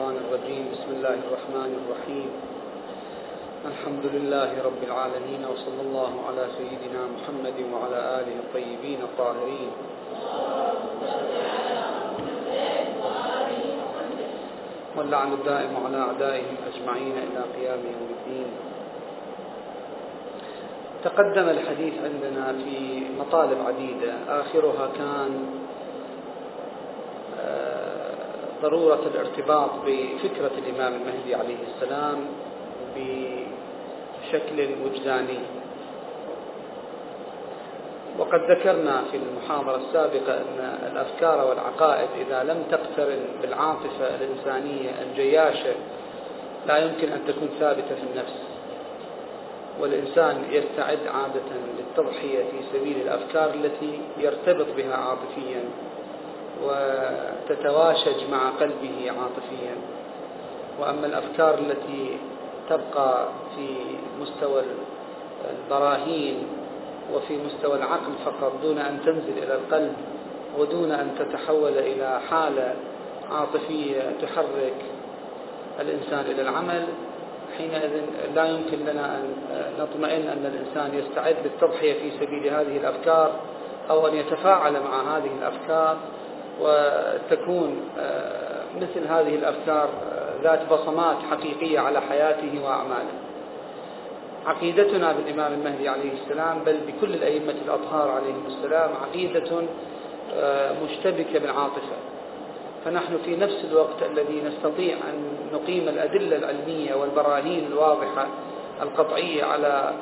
الشيطان الرجيم. بسم الله الرحمن الرحيم. الحمد لله رب العالمين وصلى الله على سيدنا محمد وعلى آله الطيبين الطاهرين. واللعن الدائم على أعدائهم أجمعين إلى قيام يوم الدين. تقدم الحديث عندنا في مطالب عديدة. آخرها كان ضرورة الارتباط بفكرة الإمام المهدي عليه السلام بشكل وجداني. وقد ذكرنا في المحاضرة السابقة أن الأفكار والعقائد إذا لم تقترن بالعاطفة الإنسانية الجياشة لا يمكن أن تكون ثابتة في النفس. والإنسان يستعد عادة للتضحية في سبيل الأفكار التي يرتبط بها عاطفيا. وتتواشج مع قلبه عاطفيا. وأما الأفكار التي تبقى في مستوى البراهين وفي مستوى العقل فقط دون أن تنزل إلى القلب ودون أن تتحول إلى حالة عاطفية تحرك الإنسان إلى العمل حينئذ لا يمكن لنا أن نطمئن أن الإنسان يستعد للتضحية في سبيل هذه الأفكار أو أن يتفاعل مع هذه الأفكار وتكون آه، مثل هذه الأفكار آه، ذات بصمات حقيقية على حياته وأعماله. عقيدتنا بالإمام المهدي عليه السلام بل بكل الأئمة الأطهار عليهم السلام عقيدة آه، مشتبكة بالعاطفة. فنحن في نفس الوقت الذي نستطيع أن نقيم الأدلة العلمية والبراهين الواضحة القطعية على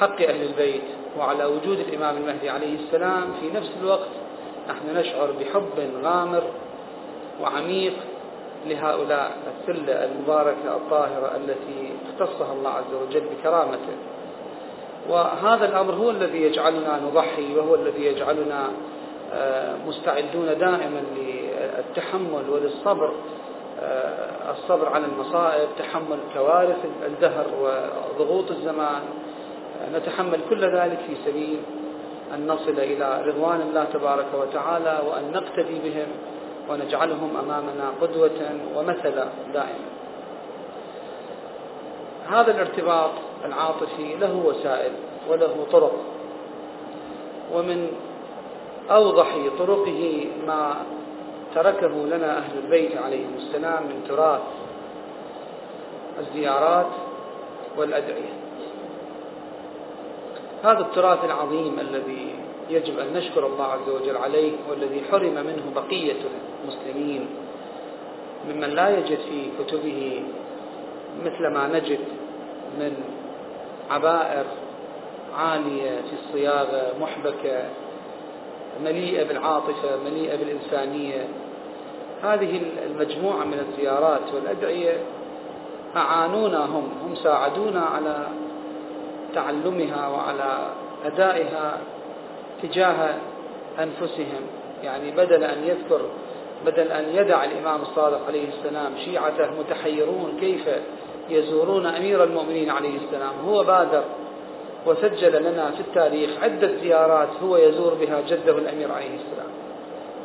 حق أهل البيت وعلى وجود الإمام المهدي عليه السلام في نفس الوقت نحن نشعر بحب غامر وعميق لهؤلاء السلة المباركة الطاهرة التي اختصها الله عز وجل بكرامته. وهذا الأمر هو الذي يجعلنا نضحي وهو الذي يجعلنا آه، مستعدون دائما للتحمل وللصبر آه، الصبر على المصائب تحمل كوارث الدهر وضغوط الزمان. آه، نتحمل كل ذلك في سبيل أن نصل إلى رضوان الله تبارك وتعالى وأن نقتدي بهم ونجعلهم أمامنا قدوة ومثلا دائما. هذا الارتباط العاطفي له وسائل وله طرق ومن أوضح طرقه ما تركه لنا أهل البيت عليهم السلام من تراث الزيارات والأدعية. هذا التراث العظيم الذي يجب أن نشكر الله عز وجل عليه والذي حرم منه بقية المسلمين ممن لا يجد في كتبه مثل ما نجد من عبائر عالية في الصياغة محبكة مليئة بالعاطفة مليئة بالإنسانية. هذه المجموعة من الزيارات والأدعية أعانونا هم هم ساعدونا على تعلمها وعلى أدائها تجاه أنفسهم. يعني بدل أن يذكر بدل أن يدع الإمام الصادق عليه السلام شيعته متحيرون كيف يزورون أمير المؤمنين عليه السلام هو بادر وسجل لنا في التاريخ عدة زيارات هو يزور بها جده الأمير عليه السلام.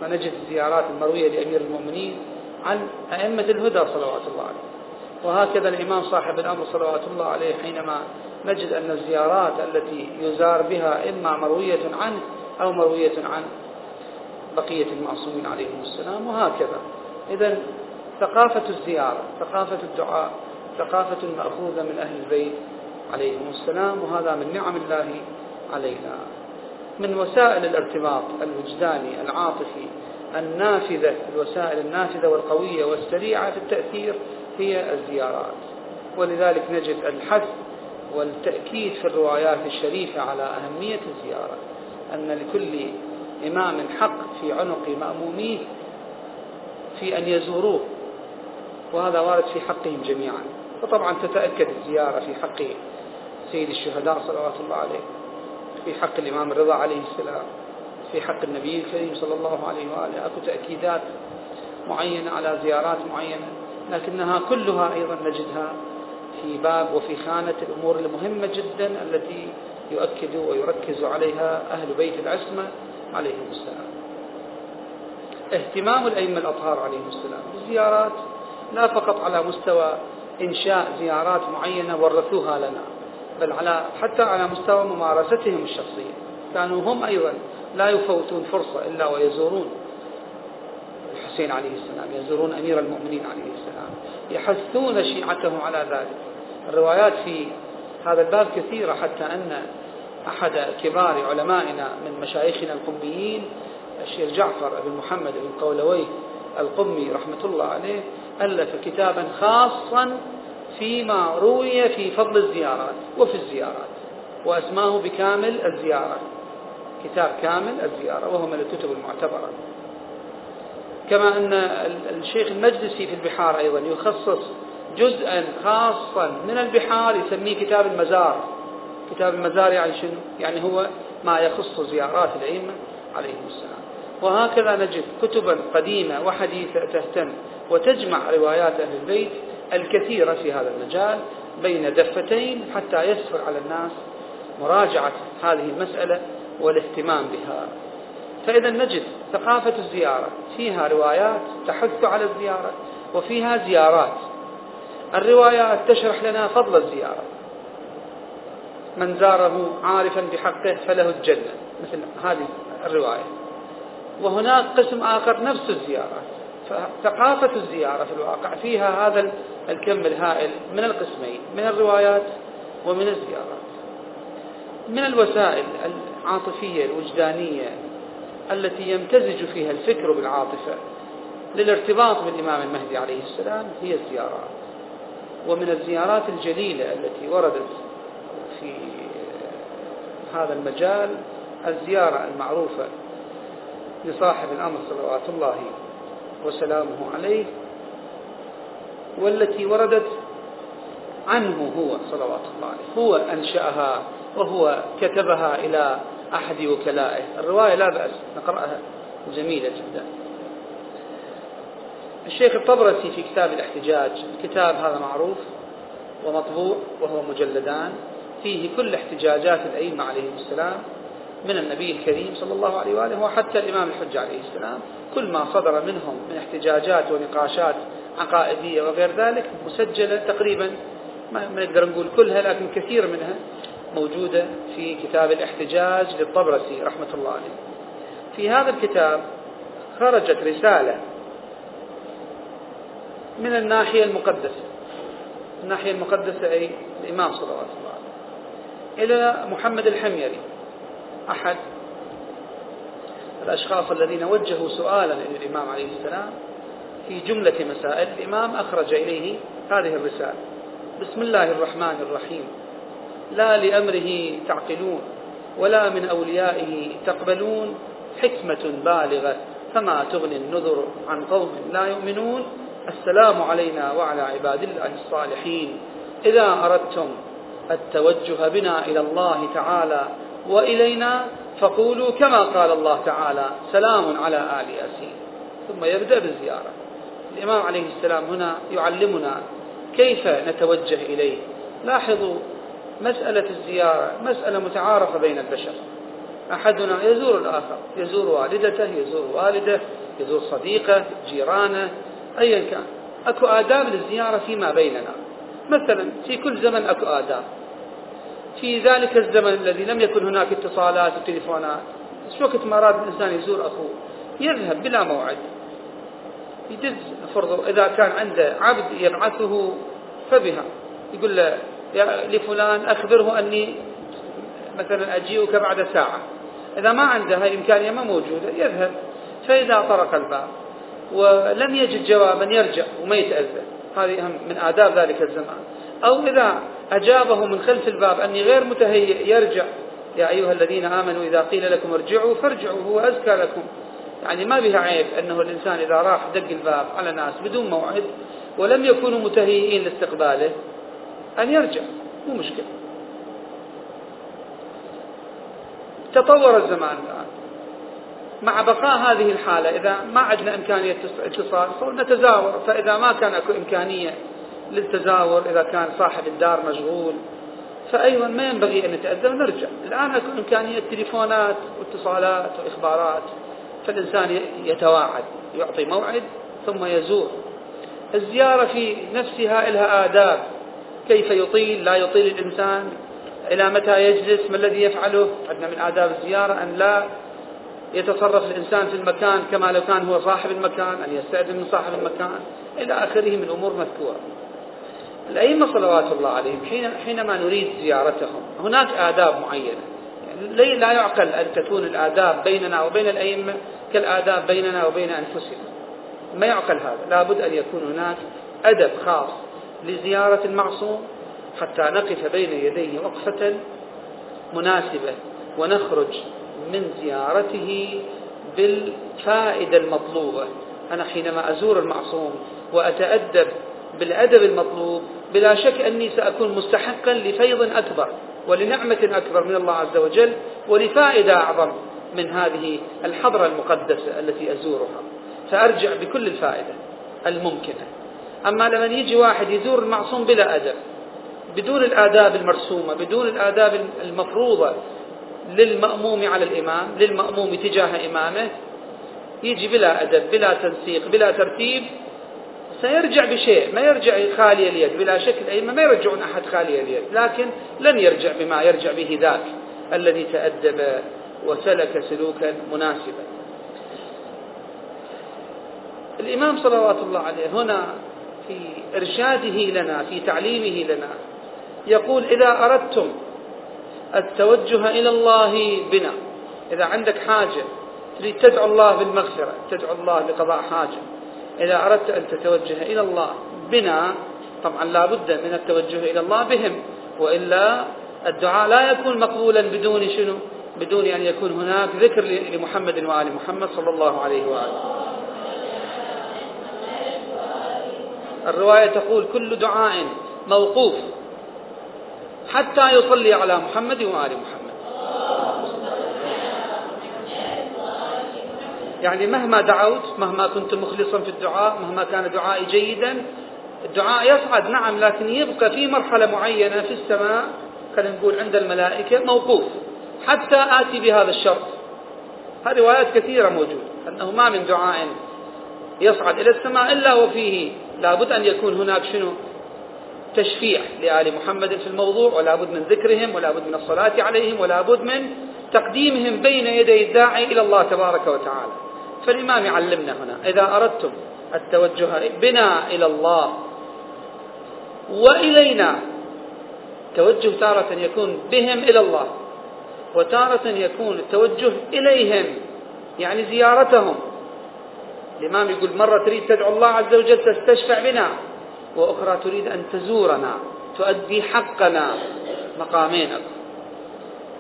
ونجد الزيارات المروية لأمير المؤمنين عن أئمة الهدى صلوات الله عليه. وهكذا الإمام صاحب الأمر صلوات الله عليه حينما نجد أن الزيارات التي يزار بها إما مروية عنه أو مروية عن بقية المعصومين عليهم السلام وهكذا. إذا ثقافة الزيارة ثقافة الدعاء ثقافة مأخوذة من أهل البيت عليهم السلام وهذا من نعم الله علينا. من وسائل الارتباط الوجداني العاطفي النافذة الوسائل النافذة والقوية والسريعة في التأثير هي الزيارات. ولذلك نجد الحث والتأكيد في الروايات الشريفة على أهمية الزيارة أن لكل إمام حق في عنق مأموميه في أن يزوروه وهذا وارد في حقهم جميعا. وطبعا تتأكد الزيارة في حق سيد الشهداء صلوات الله عليه في حق الإمام الرضا عليه السلام في حق النبي الكريم صلى الله عليه وآله. أكو تأكيدات معينة على زيارات معينة. لكنها كلها أيضا نجدها في باب وفي خانة الأمور المهمة جدا التي يؤكد ويركز عليها أهل بيت العصمة عليهم السلام. اهتمام الأئمة الأطهار عليهم السلام بالزيارات لا فقط على مستوى إنشاء زيارات معينة ورثوها لنا بل على حتى على مستوى ممارستهم الشخصية. كانوا هم أيضا لا يفوتون فرصة إلا ويزورون الحسين عليه السلام يزورون أمير المؤمنين عليه السلام يحثون شيعته على ذلك. الروايات في هذا الباب كثيرة حتى أن أحد كبار علمائنا من مشايخنا القميين الشيخ جعفر بن محمد بن قولويه القمي رحمة الله عليه ألف كتابا خاصا فيما روي في فضل الزيارات وفي الزيارات وأسماه بكامل الزيارة كتاب كامل الزيارة وهو من الكتب المعتبرة. كما أن الشيخ المجلسي في البحار أيضا يخصص جزءا خاصا من البحار يسميه كتاب المزار. كتاب المزار يعني شنو؟ يعني هو ما يخص زيارات الأئمة عليهم السلام. وهكذا نجد كتبا قديمة وحديثة تهتم وتجمع روايات أهل البيت الكثيرة في هذا المجال بين دفتين حتى يسهل على الناس مراجعة هذه المسألة والاهتمام بها. فإذا نجد ثقافة الزيارة. فيها روايات تحث على الزيارة وفيها زيارات. الروايات تشرح لنا فضل الزيارة. من زاره عارفا بحقه فله الجنة مثل هذه الرواية. وهناك قسم آخر نفس الزيارة. فثقافة الزيارة في الواقع فيها هذا الكم الهائل من القسمين من الروايات ومن الزيارات. من الوسائل العاطفية الوجدانية التي يمتزج فيها الفكر بالعاطفة للارتباط بالإمام المهدي عليه السلام هي الزيارات. ومن الزيارات الجليلة التي وردت في هذا المجال الزيارة المعروفة لصاحب الأمر صلوات الله وسلامه عليه والتي وردت عنه هو صلوات الله عليه. هو أنشأها وهو كتبها إلى أحد وكلائه. الرواية لا بأس نقرأها. جميلة جدا. الشيخ الطبرسي في كتاب الاحتجاج الكتاب هذا معروف ومطبوع وهو مجلدان. فيه كل احتجاجات الأئمة عليهم السلام من النبي الكريم صلى الله عليه وآله وحتى الإمام الحج عليه السلام. كل ما صدر منهم من احتجاجات ونقاشات عقائدية وغير ذلك مسجلة تقريبا ما نقدر نقول كلها لكن كثير منها موجودة في كتاب الاحتجاج للطبرسي رحمة الله عليه. في هذا الكتاب خرجت رسالة من الناحية المقدسة. الناحية المقدسة أي الإمام صلى الله عليه إلى محمد الحميري أحد الأشخاص الذين وجهوا سؤالا إلى الإمام عليه السلام في جملة مسائل. الإمام أخرج إليه هذه الرسالة. بسم الله الرحمن الرحيم. لا لأمره تعقلون ولا من أوليائه تقبلون حكمة بالغة فما تغني النذر عن قوم لا يؤمنون السلام علينا وعلى عباد الله الصالحين إذا أردتم التوجه بنا إلى الله تعالى وإلينا فقولوا كما قال الله تعالى سلام على آل ياسين. ثم يبدأ بالزيارة. الإمام عليه السلام هنا يعلمنا كيف نتوجه إليه. لاحظوا مسألة الزيارة مسألة متعارفة بين البشر. أحدنا يزور الآخر يزور والدته يزور والده يزور صديقه جيرانه أيا كان. أكو آداب للزيارة فيما بيننا. مثلا في كل زمن أكو آداب. في ذلك الزمن الذي لم يكن هناك اتصالات وتليفونات بس وقت ما أراد الإنسان يزور أخوه يذهب بلا موعد. يدز فرض إذا كان عنده عبد يبعثه فبها. يقول له لفلان أخبره أني مثلا أجيئك بعد ساعة. إذا ما عنده هاي الإمكانية ما موجودة يذهب. فإذا طرق الباب ولم يجد جوابا يرجع وما يتأذى هذه من آداب ذلك الزمان. أو إذا أجابه من خلف الباب أني غير متهيئ يرجع. يا أيها الذين آمنوا إذا قيل لكم ارجعوا فارجعوا هو أزكى لكم. يعني ما بها عيب أنه الإنسان إذا راح دق الباب على ناس بدون موعد ولم يكونوا متهيئين لاستقباله. أن يرجع مو مشكلة. تطور الزمان الآن. مع بقاء هذه الحالة إذا ما عندنا إمكانية اتصال نتزاور فإذا ما كان أكو إمكانية للتزاور إذا كان صاحب الدار مشغول فأيضا ما ينبغي أن نتأذى ونرجع. الآن أكو إمكانية تليفونات واتصالات وإخبارات فالإنسان يتواعد يعطي موعد ثم يزور. الزيارة في نفسها لها آداب. كيف يطيل لا يطيل الإنسان إلى متى يجلس ما الذي يفعله؟ عندنا من آداب الزيارة أن لا يتصرف الإنسان في المكان كما لو كان هو صاحب المكان أن يستأذن من صاحب المكان إلى آخره من أمور مذكورة. الأئمة صلوات الله عليهم حين حينما نريد زيارتهم هناك آداب معينة. يعني لا يعقل أن تكون الآداب بيننا وبين الأئمة كالآداب بيننا وبين أنفسنا. ما يعقل هذا؟ لابد أن يكون هناك أدب خاص لزيارة المعصوم حتى نقف بين يديه وقفة مناسبة ونخرج من زيارته بالفائدة المطلوبة. أنا حينما أزور المعصوم وأتأدب بالأدب المطلوب بلا شك أني سأكون مستحقا لفيض أكبر ولنعمة أكبر من الله عز وجل ولفائدة أعظم من هذه الحضرة المقدسة التي أزورها. فأرجع بكل الفائدة الممكنة. أما لما يجي واحد يزور المعصوم بلا أدب بدون الآداب المرسومة بدون الآداب المفروضة للمأموم على الإمام للمأموم تجاه إمامه يجي بلا أدب بلا تنسيق بلا ترتيب سيرجع بشيء ما يرجع خالي اليد بلا شك الأئمة ما يرجعون أحد خالي اليد لكن لن يرجع بما يرجع به ذاك الذي تأدب وسلك سلوكا مناسبا. الإمام صلوات الله عليه هنا في إرشاده لنا في تعليمه لنا. يقول إذا أردتم التوجه إلى الله بنا إذا عندك حاجة تريد تدعو الله بالمغفرة تدعو الله لقضاء حاجة إذا أردت أن تتوجه إلى الله بنا طبعا لا بد من التوجه إلى الله بهم وإلا الدعاء لا يكون مقبولا بدون شنو؟ بدون أن يكون هناك ذكر لمحمد وآل محمد صلى الله عليه وآله. الرواية تقول كل دعاء موقوف حتى يصلي على محمد وآل محمد. يعني مهما دعوت مهما كنت مخلصا في الدعاء مهما كان دعائي جيدا الدعاء يصعد نعم لكن يبقى في مرحلة معينة في السماء خلينا نقول عند الملائكة موقوف. حتى آتي بهذا الشرط. هذه روايات كثيرة موجودة أنه ما من دعاء يصعد إلى السماء إلا وفيه لابد أن يكون هناك شنو؟ تشفيع لآل محمد في الموضوع ولا بد من ذكرهم ولا بد من الصلاة عليهم ولا بد من تقديمهم بين يدي الداعي إلى الله تبارك وتعالى. فالإمام يعلمنا هنا إذا أردتم التوجه بنا إلى الله وإلينا توجه تارة يكون بهم إلى الله وتارة يكون التوجه إليهم يعني زيارتهم الإمام يقول مرة تريد تدعو الله عز وجل تستشفع بنا وأخرى تريد أن تزورنا تؤدي حقنا مقامين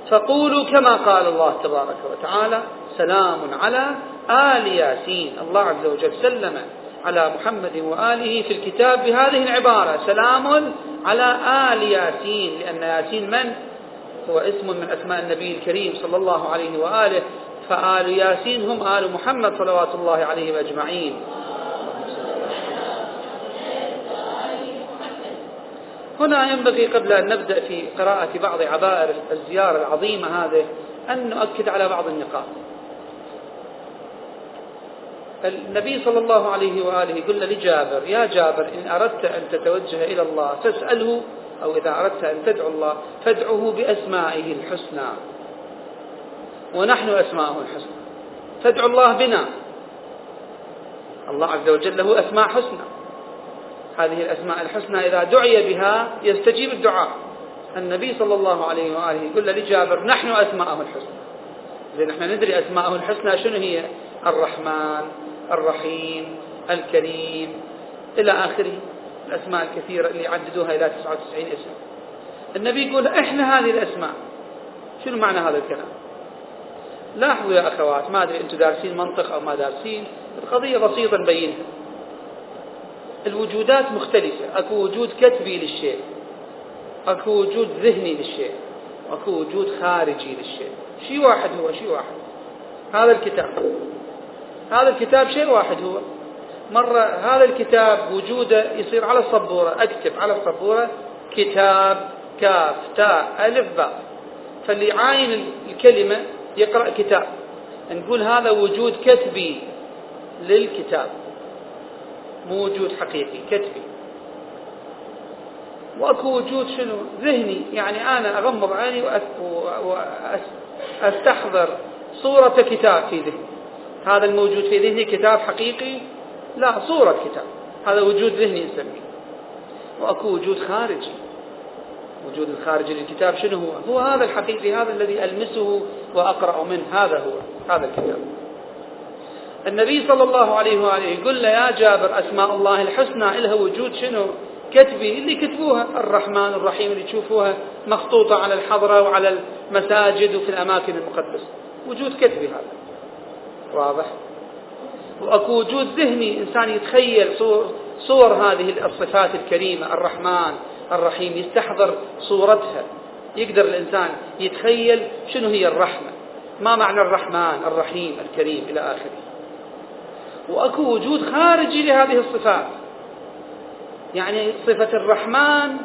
فقولوا كما قال الله تبارك وتعالى سلام على آل ياسين. الله عز وجل سلم على محمد وآله في الكتاب بهذه العبارة سلام على آل ياسين لأن ياسين من؟ هو اسم من أسماء النبي الكريم صلى الله عليه وآله. فآل ياسين هم آل محمد صلوات الله عليهم أجمعين. هنا ينبغي قبل أن نبدأ في قراءة بعض عبائر الزيارة العظيمة هذه أن نؤكد على بعض النقاط. النبي صلى الله عليه وآله يقول لجابر يا جابر إن أردت أن تتوجه إلى الله فاسأله أو إذا أردت أن تدعو الله فادعه بأسمائه الحسنى. ونحن أسماءه الحسنى. فادعو الله بنا. الله عز وجل له أسماء حسنى. هذه الأسماء الحسنى إذا دعي بها يستجيب الدعاء. النبي صلى الله عليه وآله يقول لجابر نحن أسماءه الحسنى. لأن إحنا ندري أسماءه الحسنى شنو هي؟ الرحمن الرحيم الكريم إلى آخره. الأسماء الكثيرة اللي عددوها إلى 99 اسم. النبي يقول إحنا هذه الأسماء. شنو معنى هذا الكلام؟ لاحظوا يا أخوات ما أدري أنتم دارسين منطق أو ما دارسين القضية بسيطة نبينها الوجودات مختلفة أكو وجود كتبي للشيء أكو وجود ذهني للشيء أكو وجود خارجي للشيء. شيء واحد هو شيء واحد. هذا الكتاب. هذا الكتاب شيء واحد هو. مرة هذا الكتاب وجوده يصير على السبورة أكتب على السبورة كتاب كاف تاء ألف باء. فاللي يعاين الكلمة يقرأ كتاب. نقول هذا وجود كتبي للكتاب. مو وجود حقيقي كتبي. وأكو وجود شنو؟ ذهني. يعني أنا أغمض عيني وأستحضر صورة كتاب في ذهني. هذا الموجود في ذهني كتاب حقيقي؟ لا صورة كتاب. هذا وجود ذهني نسميه. وأكو وجود خارجي. وجود الخارجي للكتاب شنو هو؟ هو هذا الحقيقي هذا الذي ألمسه وأقرأ منه هذا هو هذا الكتاب. النبي صلى الله عليه وآله يقول له يا جابر أسماء الله الحسنى إلها وجود شنو؟ كتبي اللي كتبوها الرحمن الرحيم اللي تشوفوها مخطوطة على الحضرة وعلى المساجد وفي الأماكن المقدسة. وجود كتبي هذا. واضح؟ وأكو وجود ذهني إنسان يتخيل صور, صور هذه الصفات الكريمة الرحمن الرحيم يستحضر صورتها. يقدر الإنسان يتخيل شنو هي الرحمة. ما معنى الرحمن الرحيم الكريم إلى آخره. وأكو وجود خارجي لهذه الصفات. يعني صفة الرحمن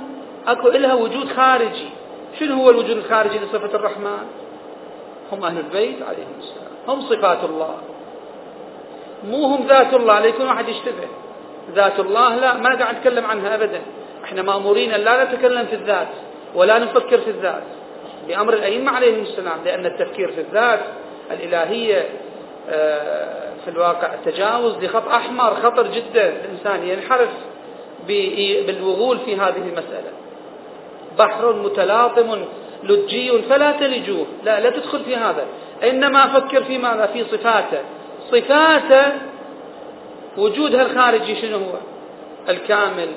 أكو لها وجود خارجي. شنو هو الوجود الخارجي لصفة الرحمن؟ هم أهل البيت عليهم السلام. هم صفات الله. مو هم ذات الله. لا يكون واحد يشتبه. ذات الله لا ما قاعد نتكلم عنها ابدا. إحنا مأمورين أن لا نتكلم في الذات. ولا نفكر في الذات. بأمر الأئمة عليهم السلام لأن التفكير في الذات الإلهية آه، في الواقع تجاوز لخط أحمر خطر جدا الإنسان ينحرف بالوغول في هذه المسألة. بحر متلاطم لجي فلا تلجوه. لا لا تدخل في هذا. إنما فكر في ماذا؟ في صفاته. صفاته وجودها الخارجي شنو هو؟ الكامل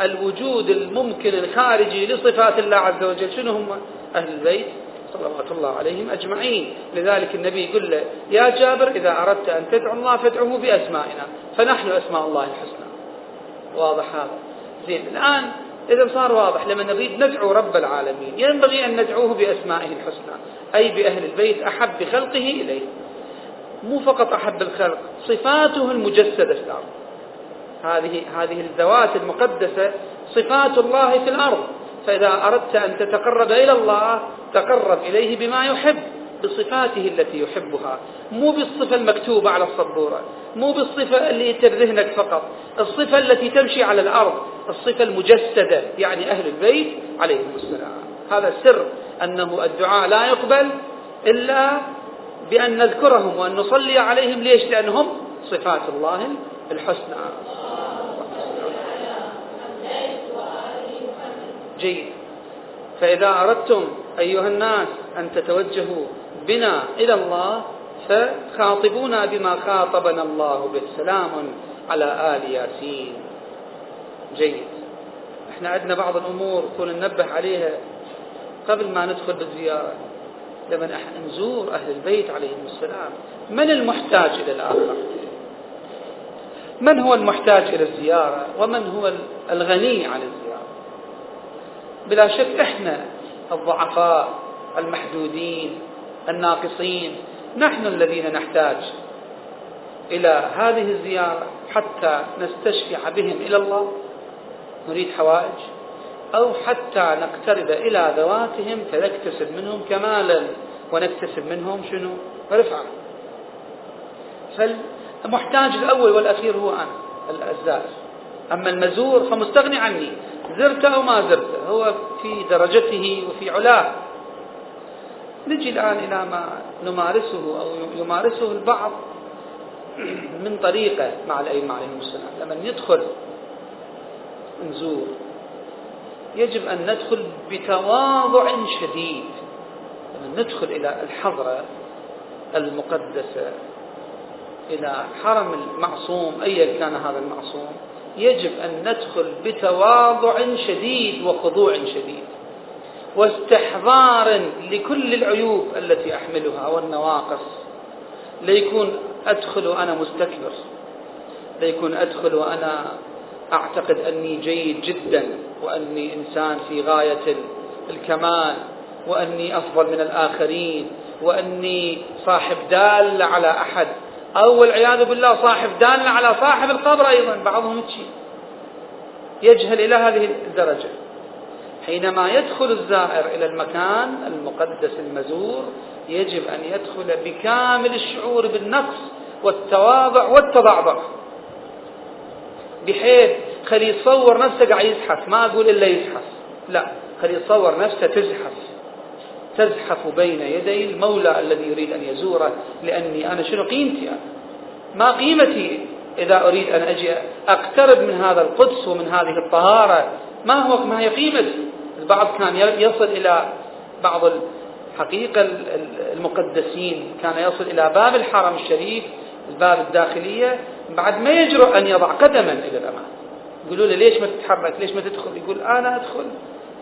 الوجود الممكن الخارجي لصفات الله عز وجل. شنو هم؟ أهل البيت صلوات الله عليهم أجمعين. لذلك النبي يقول له يا جابر إذا أردت أن تدعو الله فادعوه بأسمائنا. فنحن أسماء الله الحسنى. واضح هذا؟ زين. الآن إذا صار واضح لما نريد ندعو رب العالمين ينبغي أن ندعوه بأسمائه الحسنى أي بأهل البيت أحب خلقه إليه. مو فقط أحب الخلق صفاته المجسدة في الأرض. هذه هذه الذوات المقدسة صفات الله في الأرض. فإذا أردت أن تتقرب إلى الله تقرب إليه بما يحب بصفاته التي يحبها. مو بالصفة المكتوبة على السبورة مو بالصفة اللي ترذهنك فقط. الصفة التي تمشي على الأرض الصفة المجسدة يعني أهل البيت عليهم السلام. هذا سر أنه الدعاء لا يقبل إلا بأن نذكرهم وأن نصلي عليهم. ليش؟ لأنهم صفات الله الحسنى جيد. فإذا أردتم أيها الناس أن تتوجهوا بنا إلى الله فخاطبونا بما خاطبنا الله به. سلام على آل ياسين. جيد. إحنا عندنا بعض الأمور كنا ننبه عليها قبل ما ندخل بالزيارة. لما نزور أهل البيت عليهم السلام. من المحتاج إلى الآخر؟ من هو المحتاج إلى الزيارة ومن هو الغني عن الزيارة؟ بلا شك إحنا الضعفاء المحدودين الناقصين نحن الذين نحتاج إلى هذه الزيارة حتى نستشفع بهم إلى الله؟ نريد حوائج؟ أو حتى نقترب إلى ذواتهم فنكتسب منهم كمالا ونكتسب منهم شنو؟ رفعة فالمحتاج الأول والأخير هو أنا الزائر أما المزور فمستغني عني. زرته أو ما زرته هو في درجته وفي علاه. نجي الآن إلى ما نمارسه أو يمارسه البعض من طريقة مع الأئمة عليهم السلام. لما يدخل نزور يجب أن ندخل بتواضع شديد. لما ندخل إلى الحضرة المقدسة إلى حرم المعصوم أيا كان هذا المعصوم يجب أن ندخل بتواضع شديد وخضوع شديد واستحضار لكل العيوب التي أحملها والنواقص. ليكون أدخل وأنا مستكبر. ليكون أدخل وأنا أعتقد أني جيد جدا وأني إنسان في غاية الكمال وأني أفضل من الآخرين وأني صاحب دال على أحد. أو والعياذ بالله صاحب دال على صاحب القبر أيضا. بعضهم يجهل إلى هذه الدرجة. حينما يدخل الزائر إلى المكان المقدس المزور يجب أن يدخل بكامل الشعور بالنقص والتواضع والتضعضع. بحيث خلي يتصور نفسه قاعد يزحف ما أقول إلا يزحف. لا خلي يتصور نفسه تزحف. تزحف بين يدي المولى الذي يريد أن يزوره لأني أنا شنو قيمتي؟ أنا ما قيمتي إذا أريد أن أجي أقترب من هذا القدس ومن هذه الطهارة؟ ما هو ما هي قيمتي؟ البعض كان يصل إلى بعض الحقيقة المقدسين كان يصل إلى باب الحرم الشريف الباب الداخلية بعد ما يجرؤ أن يضع قدما إلى الأمام. يقولوا له ليش ما تتحرك؟ ليش ما تدخل؟ يقول أنا أدخل.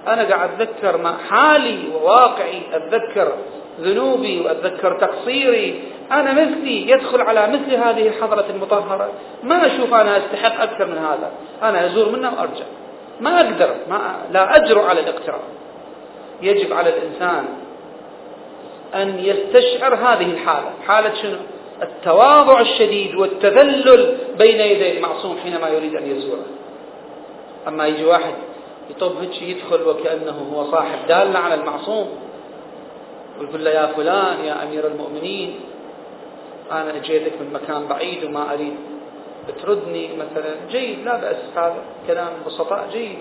أنا قاعد أتذكر ما حالي وواقعي أتذكر ذنوبي وأتذكر تقصيري. أنا مثلي يدخل على مثل هذه الحضرة المطهرة. ما أشوف أنا أستحق أكثر من هذا. أنا أزور منه وأرجع. ما أقدر ما لا أجرؤ على الاقتراب. يجب على الإنسان أن يستشعر هذه الحالة. حالة شنو؟ التواضع الشديد والتذلل بين يدي المعصوم حينما يريد أن يزوره. أما يجي واحد يطب هيك يدخل وكأنه هو صاحب دالة على المعصوم. ويقول له يا فلان يا أمير المؤمنين أنا أجيتك من مكان بعيد وما أريد. بتردني مثلا. جيد لا بأس هذا كلام بسطاء جيد.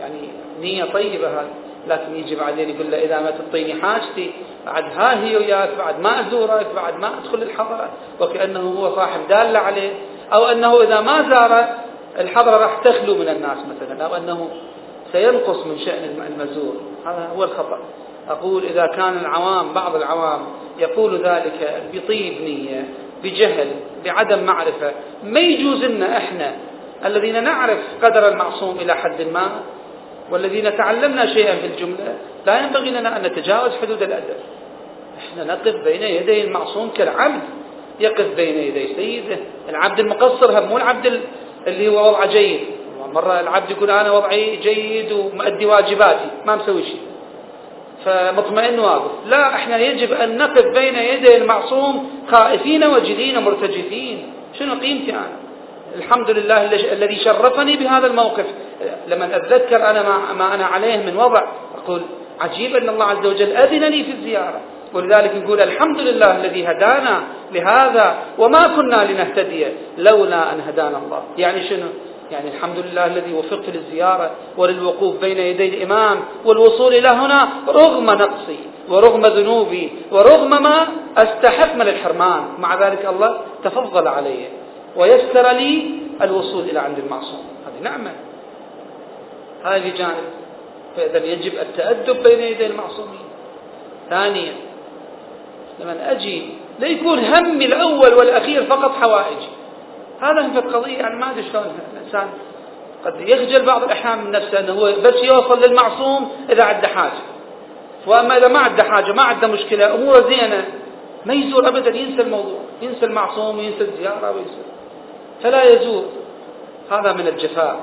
يعني نية طيبة هذه. لكن يجي بعدين يقول له إذا ما تعطيني حاجتي بعد ها هي وياك بعد ما أزورك بعد ما أدخل الحضرة. وكأنه هو صاحب دالة عليه. أو أنه إذا ما زار الحضرة راح تخلو من الناس مثلا. أو أنه سينقص من شأن المزور. هذا هو الخطأ. أقول إذا كان العوام بعض العوام يقول ذلك بطيب نية بجهل بعدم معرفة. ما يجوز لنا إحنا الذين نعرف قدر المعصوم إلى حد ما والذين تعلمنا شيئا في الجملة لا ينبغي لنا أن نتجاوز حدود الأدب. إحنا نقف بين يدي المعصوم كالعبد يقف بين يدي سيده. العبد المقصر هم مو العبد اللي هو وضعه جيد. مرة العبد يقول أنا وضعي جيد ومؤدي واجباتي ما مسوي شيء. فمطمئن واقف. لا إحنا يجب أن نقف بين يدي المعصوم خائفين وجلين مرتجفين شنو قيمتي أنا؟ الحمد لله الذي شرفني بهذا الموقف. لما أتذكر أنا ما, أنا عليه من وضع أقول عجيب أن الله عز وجل أذن لي في الزيارة. ولذلك نقول الحمد لله الذي هدانا لهذا وما كنا لنهتدي لولا أن هدانا الله. يعني شنو؟ يعني الحمد لله الذي وفقت للزيارة وللوقوف بين يدي الإمام والوصول إلى هنا رغم نقصي ورغم ذنوبي ورغم ما أستحق من الحرمان. مع ذلك الله تفضل علي ويسر لي الوصول إلى عند المعصوم. هذه نعمة. هذه جانب. فإذا يجب التأدب بين يدي المعصومين. ثانيا لما أجي لا يكون همي الأول والأخير فقط حوائجي هذا في القضية يعني ما أدري شلون الإنسان قد يخجل بعض الأحيان من نفسه أنه هو بس يوصل للمعصوم إذا عنده حاجة. وأما إذا ما عنده حاجة ما عنده مشكلة أموره زينة. ما يزور أبدا ينسى الموضوع ينسى المعصوم وينسى الزيارة وينسى فلا يزور هذا من الجفاء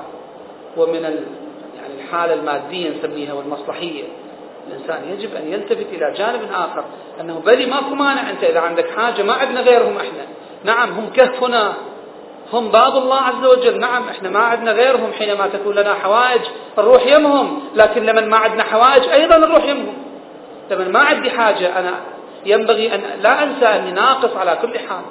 ومن ال... يعني الحالة المادية نسميها والمصلحية. الإنسان يجب أن يلتفت إلى جانب آخر أنه بلي ماكو مانع أنت إذا عندك حاجة ما عندنا غيرهم إحنا. نعم هم كهفنا. هم باب الله عز وجل. نعم إحنا ما عندنا غيرهم حينما تكون لنا حوائج نروح يمهم لكن لمن ما عندنا حوائج أيضا نروح يمهم. لمن ما عندي حاجة أنا ينبغي أن لا أنسى أني ناقص على كل حال.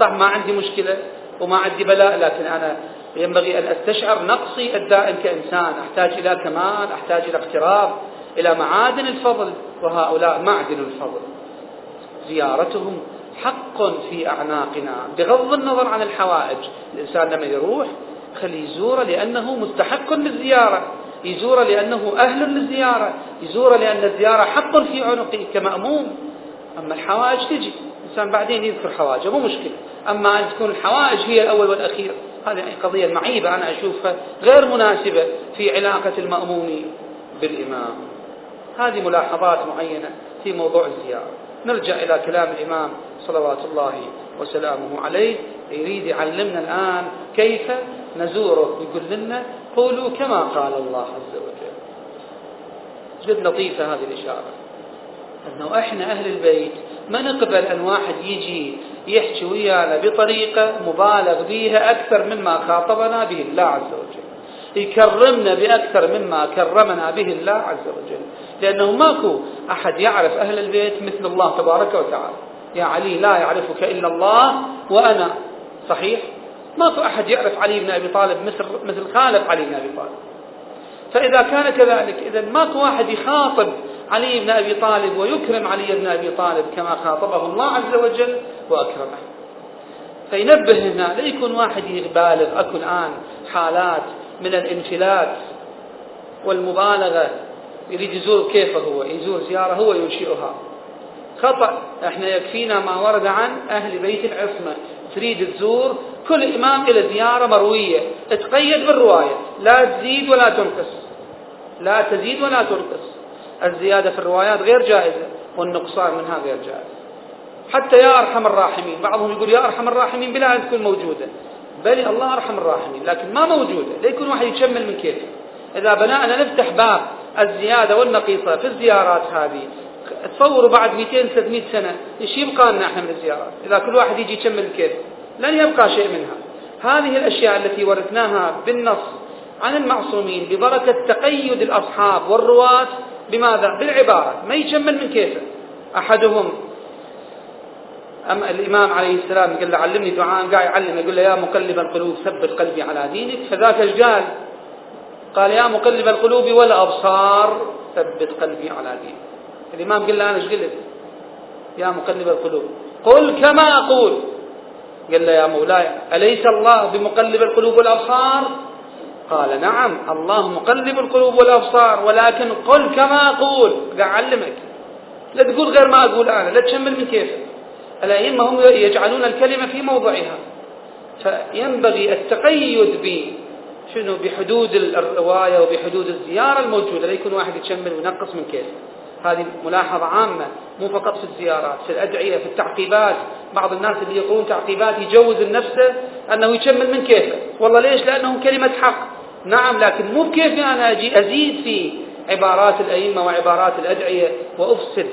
صح ما عندي مشكلة وما عندي بلاء لكن أنا ينبغي أن أستشعر نقصي الدائم كإنسان. أحتاج إلى كمال أحتاج إلى اقتراب إلى معادن الفضل. وهؤلاء معدن الفضل. زيارتهم حق في أعناقنا بغض النظر عن الحوائج. الإنسان لما يروح خليه يزوره لأنه مستحق للزيارة يزوره لأنه أهل للزيارة يزوره لأن الزيارة حق في عنقه كمأموم. أما الحوائج تجي الإنسان بعدين يذكر حوائجه مو مشكلة. أما أن تكون الحوائج هي الأول والأخير هذه قضية معيبة أنا أشوفها غير مناسبة في علاقة المأموم بالإمام. هذه ملاحظات معينة في موضوع الزيارة. نرجع إلى كلام الإمام صلوات الله وسلامه عليه يريد يعلمنا الآن كيف نزوره يقول لنا قولوا كما قال الله عز وجل. جد لطيفة هذه الإشارة. أنه إحنا أهل البيت ما نقبل أن واحد يجي يحكي ويانا بطريقة مبالغ بها أكثر مما خاطبنا به الله عز وجل. يكرمنا بأكثر مما كرمنا به الله عز وجل. لأنه ماكو أحد يعرف أهل البيت مثل الله تبارك وتعالى. يا علي لا يعرفك إلا الله وأنا. صحيح؟ ماكو أحد يعرف علي بن أبي طالب مثل مثل خالف علي بن أبي طالب. فإذا كان كذلك إذا ماكو واحد يخاطب علي بن أبي طالب ويكرم علي بن أبي طالب كما خاطبه الله عز وجل وأكرمه. فينبه هنا لا يكون واحد يبالغ أكو الآن حالات من الانفلات والمبالغة يريد يزور كيف هو يزور زيارة هو ينشئها. خطأ. إحنا يكفينا ما ورد عن أهل بيت العصمة. تريد تزور كل إمام إلى زيارة مروية. تقيد بالرواية. لا تزيد ولا تنقص. لا تزيد ولا تنقص. الزيادة في الروايات غير جائزة والنقصان منها غير جائز. حتى يا أرحم الراحمين بعضهم يقول يا أرحم الراحمين بلا أن تكون موجودة. بل الله أرحم الراحمين. لكن ما موجودة. لا يكون واحد يشمل من كيفه إذا بدأنا نفتح باب الزيادة والنقيصة في الزيارات هذه. تصوروا بعد 200 300 سنة إيش يبقى لنا إحنا من الزيارات؟ إذا كل واحد يجي يشمل كيف؟ لن يبقى شيء منها. هذه الأشياء التي ورثناها بالنص عن المعصومين ببركة تقيد الأصحاب والرواة بماذا؟ بالعبارة. ما يشمل من كيفه. أحدهم أما الإمام عليه السلام قال له علمني دعاء قاعد يعلم يقول له يا مقلب القلوب ثبت قلبي على دينك. فذاك إيش قال؟ قال يا مقلب القلوب والأبصار ثبت قلبي على دينك. الإمام قال له أنا إيش قلت؟ يا مقلب القلوب. قل كما أقول. قال له يا مولاي أليس الله بمقلب القلوب والأبصار؟ قال نعم الله مقلب القلوب والأبصار ولكن قل كما أقول. قاعد أعلمك لا تقول غير ما أقول أنا لا تشمل من كيفك. الأئمة هم يجعلون الكلمة في موضعها. فينبغي التقيد ب شنو؟ بحدود الرواية وبحدود الزيارة الموجودة. لا يكون واحد يتشمل وينقص من كيف. هذه ملاحظة عامة مو فقط في الزيارات في الأدعية في التعقيبات. بعض الناس اللي يقولون تعقيبات يجوز لنفسه أنه يشمل من كيفه والله ليش؟ لأنه كلمة حق. نعم لكن مو بكيفي أنا أجي أزيد في عبارات الأئمة وعبارات الأدعية وأفسد.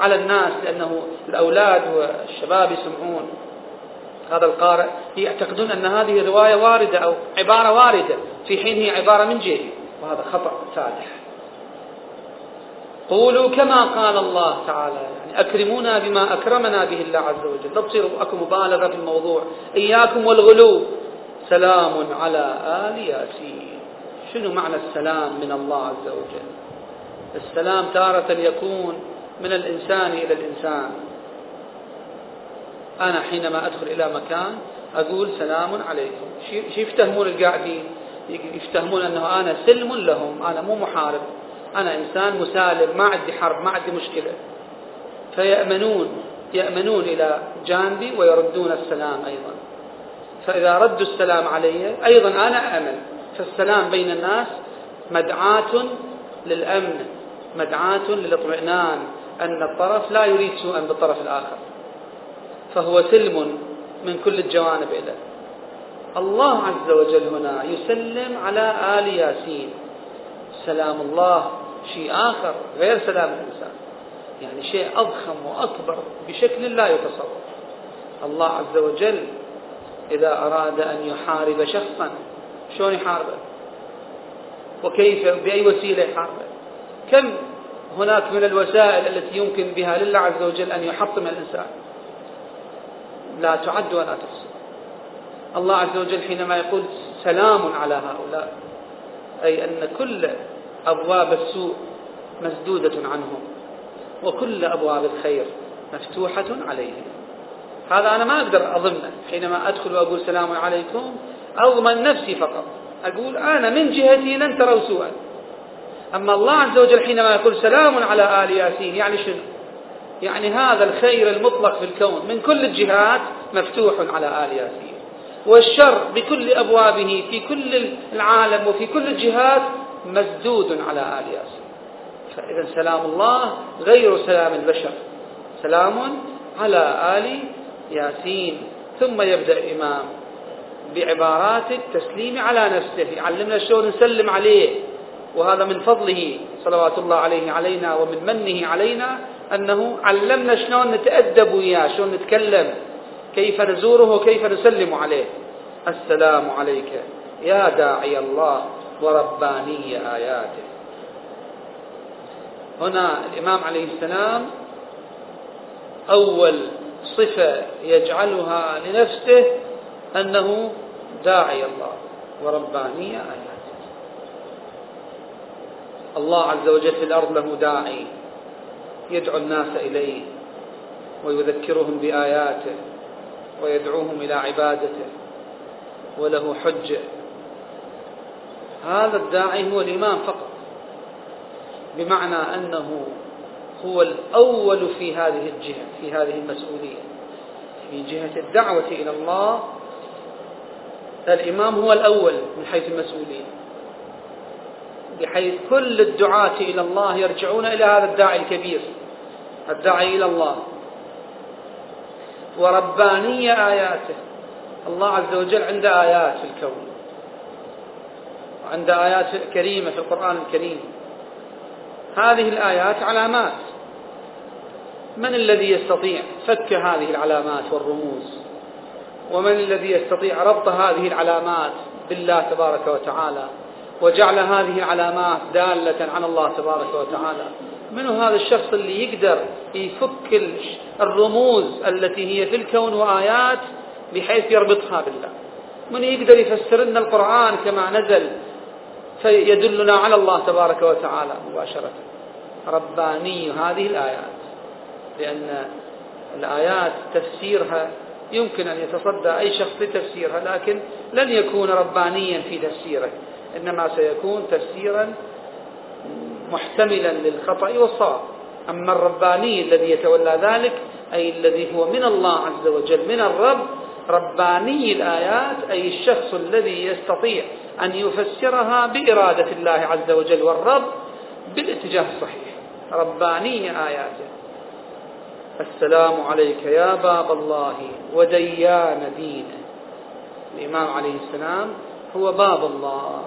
على الناس لأنه الأولاد والشباب يسمعون هذا القارئ. يعتقدون أن هذه رواية واردة أو عبارة واردة. في حين هي عبارة من جهة وهذا خطأ فادح قولوا كما قال الله تعالى. يعني أكرمونا بما أكرمنا به الله عز وجل. لا تصير أكو مبالغة في الموضوع. إياكم والغلو. سلام على آل ياسين. شنو معنى السلام من الله عز وجل؟ السلام تارة يكون من الإنسان إلى الإنسان. أنا حينما أدخل إلى مكان أقول سلام عليكم. شو يفتهمون القاعدين؟ يفتهمون أنه أنا سلم لهم أنا مو محارب. أنا إنسان مسالم ما عندي حرب ما عندي مشكلة. فيأمنون يأمنون إلى جانبي ويردون السلام أيضا. فإذا ردوا السلام علي أيضا أنا أمن فالسلام بين الناس مدعاة للأمن مدعاة للاطمئنان. أن الطرف لا يريد سوءا بالطرف الآخر. فهو سلم من كل الجوانب إليه. الله عز وجل هنا يسلم على آل ياسين. سلام الله شيء آخر غير سلام الإنسان يعني شيء أضخم وأكبر بشكل لا يتصور. الله عز وجل إذا أراد أن يحارب شخصا شلون يحاربه؟ وكيف بأي وسيلة يحاربه؟ كم هناك من الوسائل التي يمكن بها لله عز وجل أن يحطم الإنسان. لا تعد ولا تحصى. الله عز وجل حينما يقول سلام على هؤلاء أي أن كل أبواب السوء مسدودة عنهم وكل أبواب الخير مفتوحة عليهم. هذا أنا ما أقدر أظنه حينما أدخل وأقول سلام عليكم أضمن نفسي فقط. أقول أنا من جهتي لن تروا سوءا. أما الله عز وجل حينما يقول سلام على آل ياسين يعني شنو؟ يعني هذا الخير المطلق في الكون من كل الجهات مفتوح على آل ياسين. والشر بكل أبوابه في كل العالم وفي كل الجهات مسدود على آل ياسين. فإذا سلام الله غير سلام البشر سلام على آل ياسين. ثم يبدأ الإمام بعبارات التسليم على نفسه يعلمنا شلون نسلم عليه. وهذا من فضله صلوات الله عليه علينا ومن منه علينا أنه علمنا شلون نتأدب وياه شلون نتكلم كيف نزوره وكيف نسلم عليه. السلام عليك يا داعي الله ورباني آياته. هنا الإمام عليه السلام أول صفة يجعلها لنفسه أنه داعي الله وربانية آيات الله عز وجل في الأرض له داعي يدعو الناس إليه ويذكرهم بآياته ويدعوهم إلى عبادته وله حجة هذا الداعي هو الإمام فقط بمعنى أنه هو الأول في هذه الجهة في هذه المسؤولية في جهة الدعوة إلى الله. الإمام هو الأول من حيث المسؤولية. بحيث كل الدعاة إلى الله يرجعون إلى هذا الداعي الكبير الداعي إلى الله. وربانية آياته. الله عز وجل عنده آيات في الكون وعنده آيات كريمة في القرآن الكريم. هذه الآيات علامات. من الذي يستطيع؟ فك هذه العلامات والرموز. ومن الذي يستطيع؟ ربط هذه العلامات بالله تبارك وتعالى. وجعل هذه العلامات دالة على الله تبارك وتعالى. من هذا الشخص اللي يقدر يفك الرموز التي هي في الكون وآيات بحيث يربطها بالله؟ من يقدر يفسر لنا القرآن كما نزل فيدلنا على الله تبارك وتعالى مباشرة؟ رباني هذه الآيات لأن الآيات تفسيرها يمكن أن يتصدى أي شخص لتفسيرها لكن لن يكون ربانيا في تفسيره. إنما سيكون تفسيرا محتملا للخطأ والصواب. أما الرباني الذي يتولى ذلك أي الذي هو من الله عز وجل من الرب رباني الآيات أي الشخص الذي يستطيع أن يفسرها بإرادة الله عز وجل والرب بالاتجاه الصحيح. رباني آياته. السلام عليك يا باب الله وديان دينه. الإمام عليه السلام هو باب الله.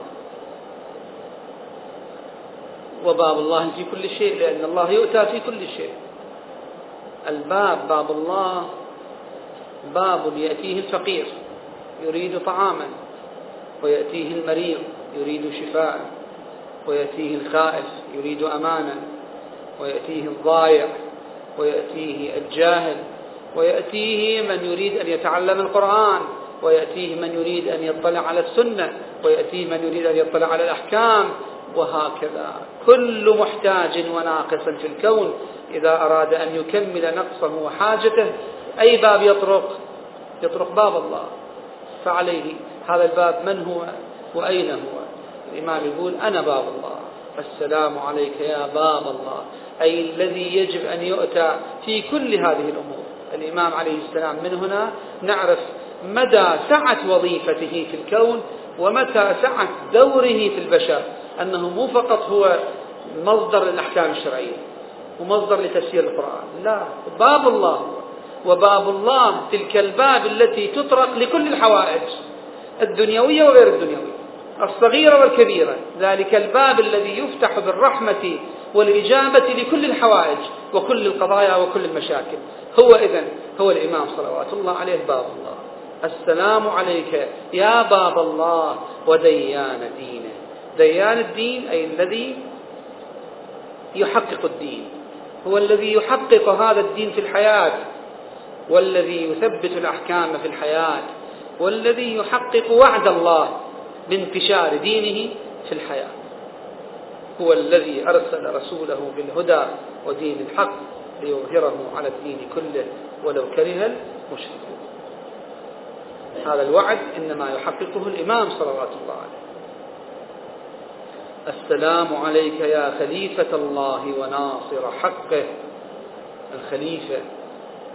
وباب الله في كل شيء لأن الله يؤتى في كل شيء. الباب باب الله باب يأتيه الفقير يريد طعاما ويأتيه المريض يريد شفاء ويأتيه الخائف يريد أمانا ويأتيه الضايع ويأتيه الجاهل ويأتيه من يريد أن يتعلم القرآن ويأتيه من يريد أن يطلع على السنة ويأتيه من يريد أن يطلع على الأحكام وهكذا. كل محتاج وناقص في الكون إذا أراد أن يكمل نقصه وحاجته أي باب يطرق؟ يطرق باب الله. فعليه. هذا الباب من هو وأين هو؟ الإمام يقول أنا باب الله. السلام عليك يا باب الله. أي الذي يجب أن يؤتى في كل هذه الأمور. الإمام عليه السلام من هنا؟ نعرف مدى سعة وظيفته في الكون ومتى سعة دوره في البشر. أنه مو فقط هو مصدر للأحكام الشرعية ومصدر لتفسير القرآن. لا باب الله. وباب الله تلك الباب التي تطرق لكل الحوائج الدنيوية وغير الدنيوية الصغيرة والكبيرة. ذلك الباب الذي يفتح بالرحمة والإجابة لكل الحوائج وكل القضايا وكل المشاكل. هو إذن هو الإمام صلوات الله عليه باب الله. السلام عليك يا باب الله وديان دينه ديان الدين أي الذي يحقق الدين. هو الذي يحقق هذا الدين في الحياة والذي يثبت الأحكام في الحياة والذي يحقق وعد الله بانتشار دينه في الحياة. هو الذي أرسل رسوله بالهدى ودين الحق ليظهره على الدين كله ولو كره المشركون. هذا الوعد إنما يحققه الإمام صلوات الله عليه. السلام عليك يا خليفة الله وناصر حقه. الخليفة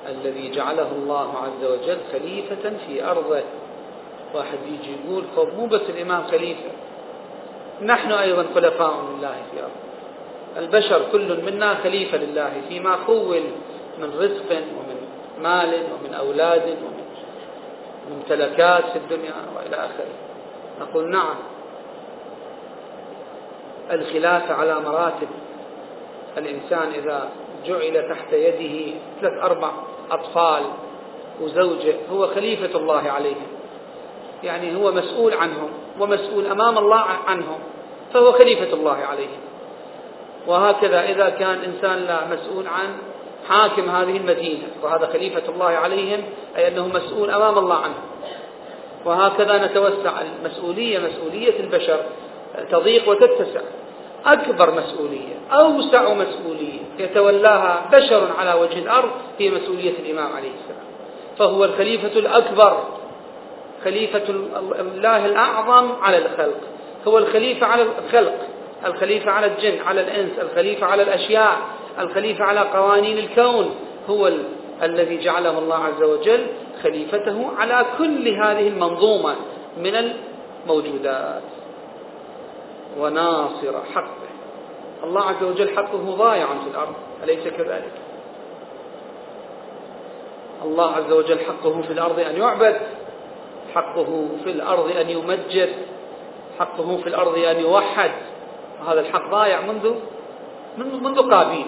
الذي جعله الله عز وجل خليفة في أرضه. واحد يجي يقول طب مو بس الإمام خليفة نحن أيضا خلفاء لله في أرض البشر كل منا خليفة لله فيما خول من رزق ومن مال ومن أولاد ومن ممتلكات في الدنيا وإلى آخره. نقول نعم الخلافة على مراتب. الإنسان إذا جعل تحت يده ثلاث أربع أطفال وزوجة هو خليفة الله عليهم. يعني هو مسؤول عنهم ومسؤول أمام الله عنهم فهو خليفة الله عليهم. وهكذا إذا كان إنسان لا مسؤول عن حاكم هذه المدينة وهذا خليفة الله عليهم أي أنه مسؤول أمام الله عنه وهكذا نتوسع المسؤولية مسؤولية البشر. تضيق وتتسع. أكبر مسؤولية أوسع مسؤولية. يتولاها بشر على وجه الأرض هي مسؤولية الإمام عليه السلام. فهو الخليفة الأكبر خليفة الله الأعظم على الخلق. هو الخليفة على الخلق الخليفة على الجن على الإنس الخليفة على الأشياء الخليفة على قوانين الكون. هو ال... الذي جعله الله عز وجل خليفته على كل هذه المنظومة من الموجودات. وناصر حقه. الله عز وجل حقه ضايع في الأرض أليس كذلك؟ الله عز وجل حقه في الأرض أن يعبد حقه في الأرض أن يمجد حقه في الأرض أن يوحد. هذا الحق ضايع منذ منذ قابيل.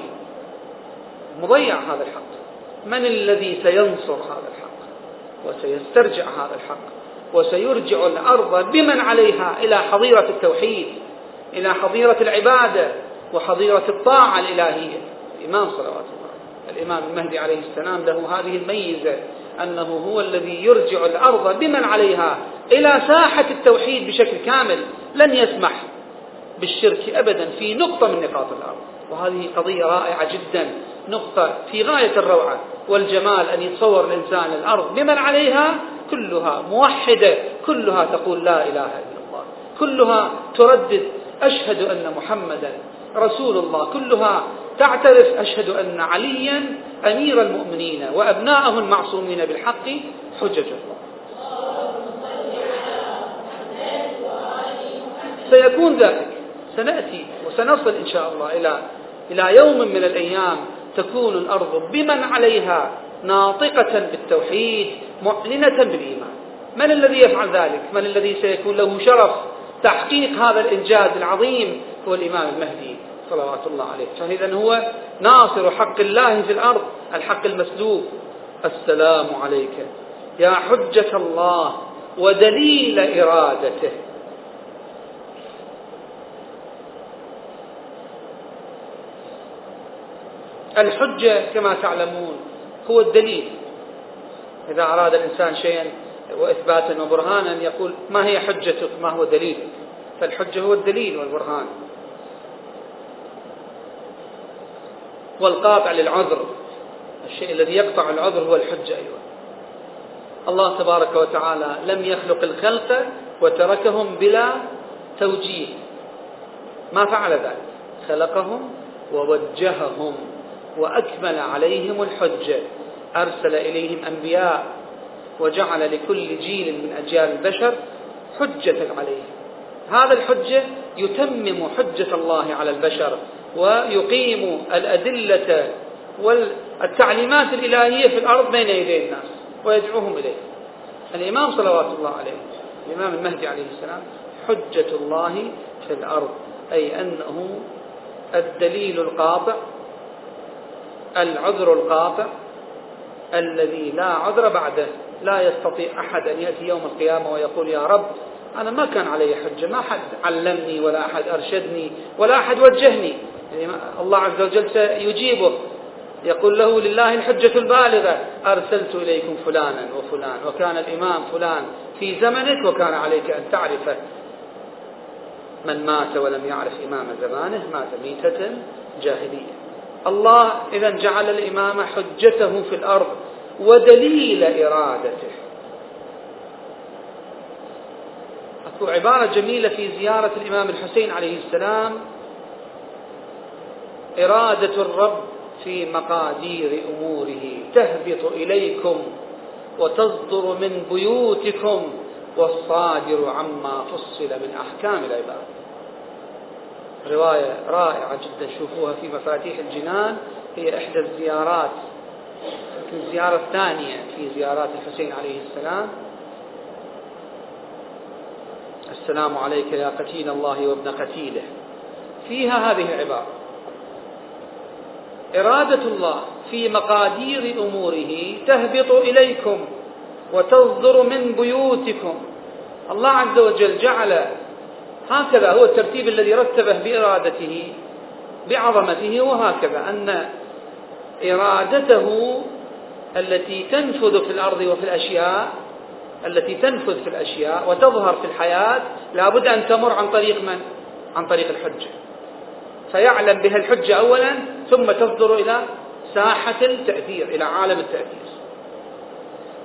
مضيع هذا الحق. من الذي سينصر هذا الحق؟ وسيسترجع هذا الحق. وسيرجع الأرض بمن عليها إلى حظيرة التوحيد. إلى حظيرة العبادة وحظيرة الطاعة الإلهية. الإمام صلوات الله الإمام المهدي عليه السلام له هذه الميزة أنه هو الذي يرجع الأرض بمن عليها إلى ساحة التوحيد بشكل كامل لن يسمح بالشرك أبدا في نقطة من نقاط الأرض. وهذه قضية رائعة جدا نقطة في غاية الروعة والجمال أن يتصور الإنسان الأرض بمن عليها كلها موحدة كلها تقول لا إله إلا الله كلها تردد أشهد أن محمدا رسول الله. كلها تعترف أشهد أن عليا أمير المؤمنين وأبناءه المعصومين بالحق حجج الله. سيكون ذلك. سنأتي وسنصل إن شاء الله إلى إلى يوم من الأيام تكون الأرض بمن عليها ناطقة بالتوحيد معلنة بالإيمان. من الذي يفعل ذلك؟ من الذي سيكون له شرف؟ تحقيق هذا الإنجاز العظيم هو الإمام المهدي صلوات الله عليه. فإذا هو ناصر حق الله في الأرض الحق المسلوب. السلام عليك. يا حجة الله ودليل إرادته. الحجة كما تعلمون هو الدليل. إذا أراد الإنسان شيئا وإثباتا وبرهانا يقول ما هي حجتك؟ ما هو دليلك؟ فالحجة هو الدليل والبرهان. والقاطع للعذر. الشيء الذي يقطع العذر هو الحجة أيضا. الله تبارك وتعالى لم يخلق الخلق وتركهم بلا توجيه. ما فعل ذلك؟ خلقهم ووجههم وأكمل عليهم الحجة. أرسل إليهم أنبياء وجعل لكل جيل من أجيال البشر حجة عليهم هذا الحجة يتمم حجة الله على البشر ويقيم الأدلة والتعليمات الإلهية في الأرض بين يدي الناس ويدعوهم إليه. الإمام صلوات الله عليه الإمام المهدي عليه السلام حجة الله في الأرض أي أنه الدليل القاطع العذر القاطع الذي لا عذر بعده. لا يستطيع أحد أن يأتي يوم القيامة ويقول يا رب أنا ما كان علي حجة ما أحد علمني ولا أحد أرشدني ولا أحد وجهني. يعني الله عز وجل سيجيبه. يقول له لله الحجة البالغة أرسلت إليكم فلانا وفلان وكان الإمام فلان في زمنك وكان عليك أن تعرفه من مات ولم يعرف إمام زمانه مات ميتة جاهلية. الله إذا جعل الإمام حجته في الأرض. ودليل إرادته. أكو عبارة جميلة في زيارة الإمام الحسين عليه السلام. إرادة الرب في مقادير أموره. تهبط إليكم وتصدر من بيوتكم والصادر عما فصل من أحكام العباد. رواية رائعة جدا. شوفوها في مفاتيح الجنان. هي إحدى الزيارات الزيارة الثانية في زيارات الحسين عليه السلام. السلام عليك يا قتيل الله وابن قتيله. فيها هذه العبارة. إرادة الله في مقادير أموره تهبط إليكم وتصدر من بيوتكم. الله عز وجل جعل هكذا هو الترتيب الذي رتبه بإرادته بعظمته وهكذا أن إرادته التي تنفذ في الأرض وفي الأشياء التي تنفذ في الأشياء وتظهر في الحياة لابد أن تمر عن طريق من؟ عن طريق الحجة. فيعلم بها الحجة أولا ثم تصدر إلى ساحة التأثير إلى عالم التأثير.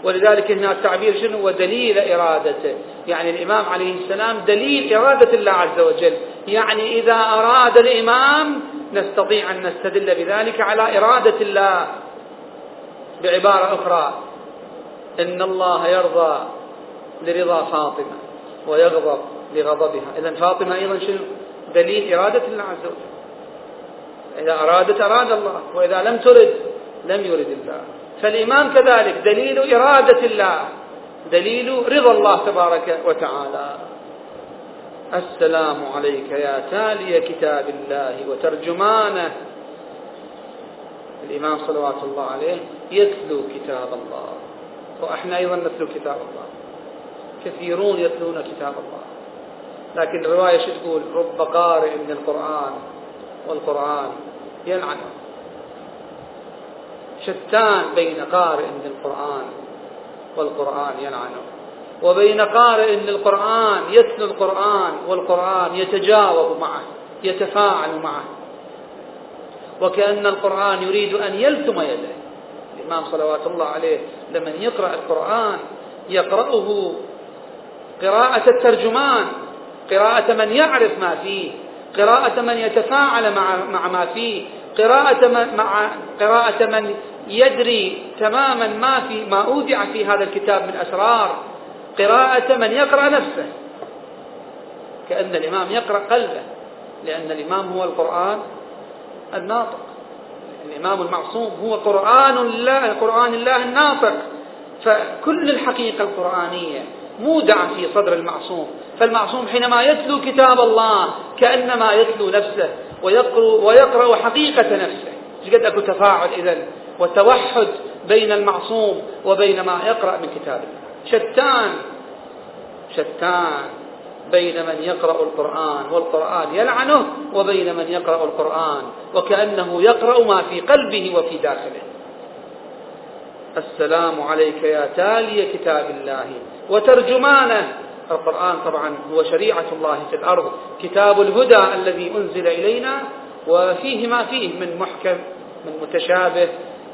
ولذلك هنا التعبير شنو؟ هو دليل إرادته. يعني الإمام عليه السلام دليل إرادة الله عز وجل. يعني إذا أراد الإمام نستطيع أن نستدل بذلك على إرادة الله. بعبارة أخرى إن الله يرضى لرضا فاطمة ويغضب لغضبها. إذا فاطمة أيضا شنو؟ دليل إرادة الله عز وجل. إذا أرادت أراد الله وإذا لم ترد لم يرد الله. فالإمام كذلك دليل إرادة الله دليل رضا الله تبارك وتعالى. السلام عليك يا تالي كتاب الله وترجمانه. الإمام صلوات الله عليه يتلو كتاب الله. وإحنا أيضا نتلو كتاب الله. كثيرون يتلون كتاب الله. لكن الرواية شو تقول؟ رب قارئ من القرآن والقرآن يلعنه. شتان بين قارئ للقرآن والقرآن يلعنه. وبين قارئ للقرآن يتلو القرآن والقرآن يتجاوب معه يتفاعل معه. وكأن القرآن يريد أن يلتم يده الإمام صلوات الله عليه لمن يقرأ القرآن يقرأه. قراءة الترجمان قراءة من يعرف ما فيه قراءة من يتفاعل مع مع ما فيه قراءة من مع قراءة من يدري تماما ما في ما أودع في هذا الكتاب من أسرار قراءة من يقرأ نفسه. كأن الإمام يقرأ قلبه لأن الإمام هو القرآن الناطق. الإمام المعصوم هو قرآن الله قرآن الله الناطق. فكل الحقيقة القرآنية مودعة في صدر المعصوم. فالمعصوم حينما يتلو كتاب الله كأنما يتلو نفسه ويقرأ, ويقرأ حقيقة نفسه. قد أكو تفاعل إذن؟ وتوحد بين المعصوم وبين ما يقرأ من كتاب الله. شتان شتان. بين من يقرأ القرآن والقرآن يلعنه وبين من يقرأ القرآن وكأنه يقرأ ما في قلبه وفي داخله. السلام عليك يا تالي كتاب الله وترجمانه. القرآن طبعا هو شريعة الله في الأرض كتاب الهدى الذي أنزل إلينا وفيه ما فيه من محكم من متشابه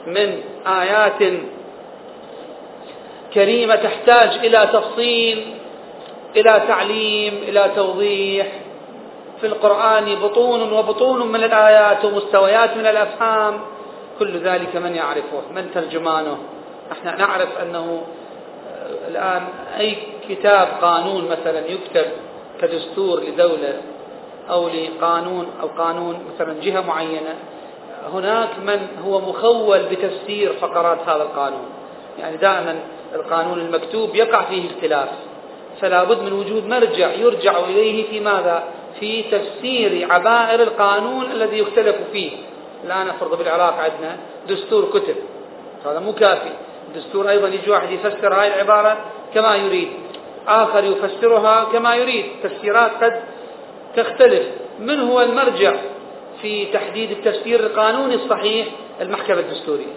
من آيات كريمة تحتاج إلى تفصيل. إلى تعليم إلى توضيح. في القرآن بطون وبطون من الآيات ومستويات من الأفهام. كل ذلك من يعرفه من ترجمانه. إحنا نعرف أنه الآن أي كتاب قانون مثلا يكتب كدستور لدولة أو لقانون أو قانون مثلا جهة معينة هناك من هو مخول بتفسير فقرات هذا القانون. يعني دائما القانون المكتوب يقع فيه اختلاف. فلا بد من وجود مرجع يرجع إليه في ماذا؟ في تفسير عبائر القانون الذي يختلف فيه. الآن أفرض بالعراق عندنا دستور كتب. هذا مو كافي. الدستور أيضا يجي واحد يفسر هاي العبارة كما يريد. آخر يفسرها كما يريد. تفسيرات قد تختلف. من هو المرجع في تحديد التفسير القانوني الصحيح؟ المحكمة الدستورية.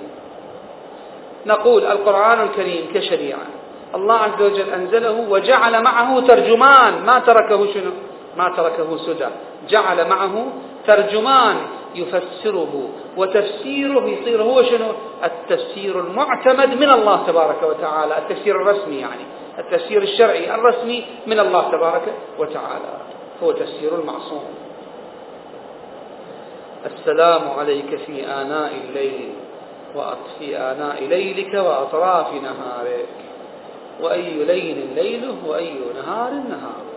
نقول القرآن الكريم كشريعة. الله عز وجل أنزله وجعل معه ترجمان. ما تركه شنو؟ ما تركه سدى. جعل معه ترجمان يفسره وتفسيره يصير هو شنو؟ التفسير المعتمد من الله تبارك وتعالى. التفسير الرسمي يعني. التفسير الشرعي الرسمي من الله تبارك وتعالى. هو تفسير المعصوم. السلام عليك في آناء الليل في آناء ليلك وأطراف نهارك. وأي ليل ليله وأي نهار نهاره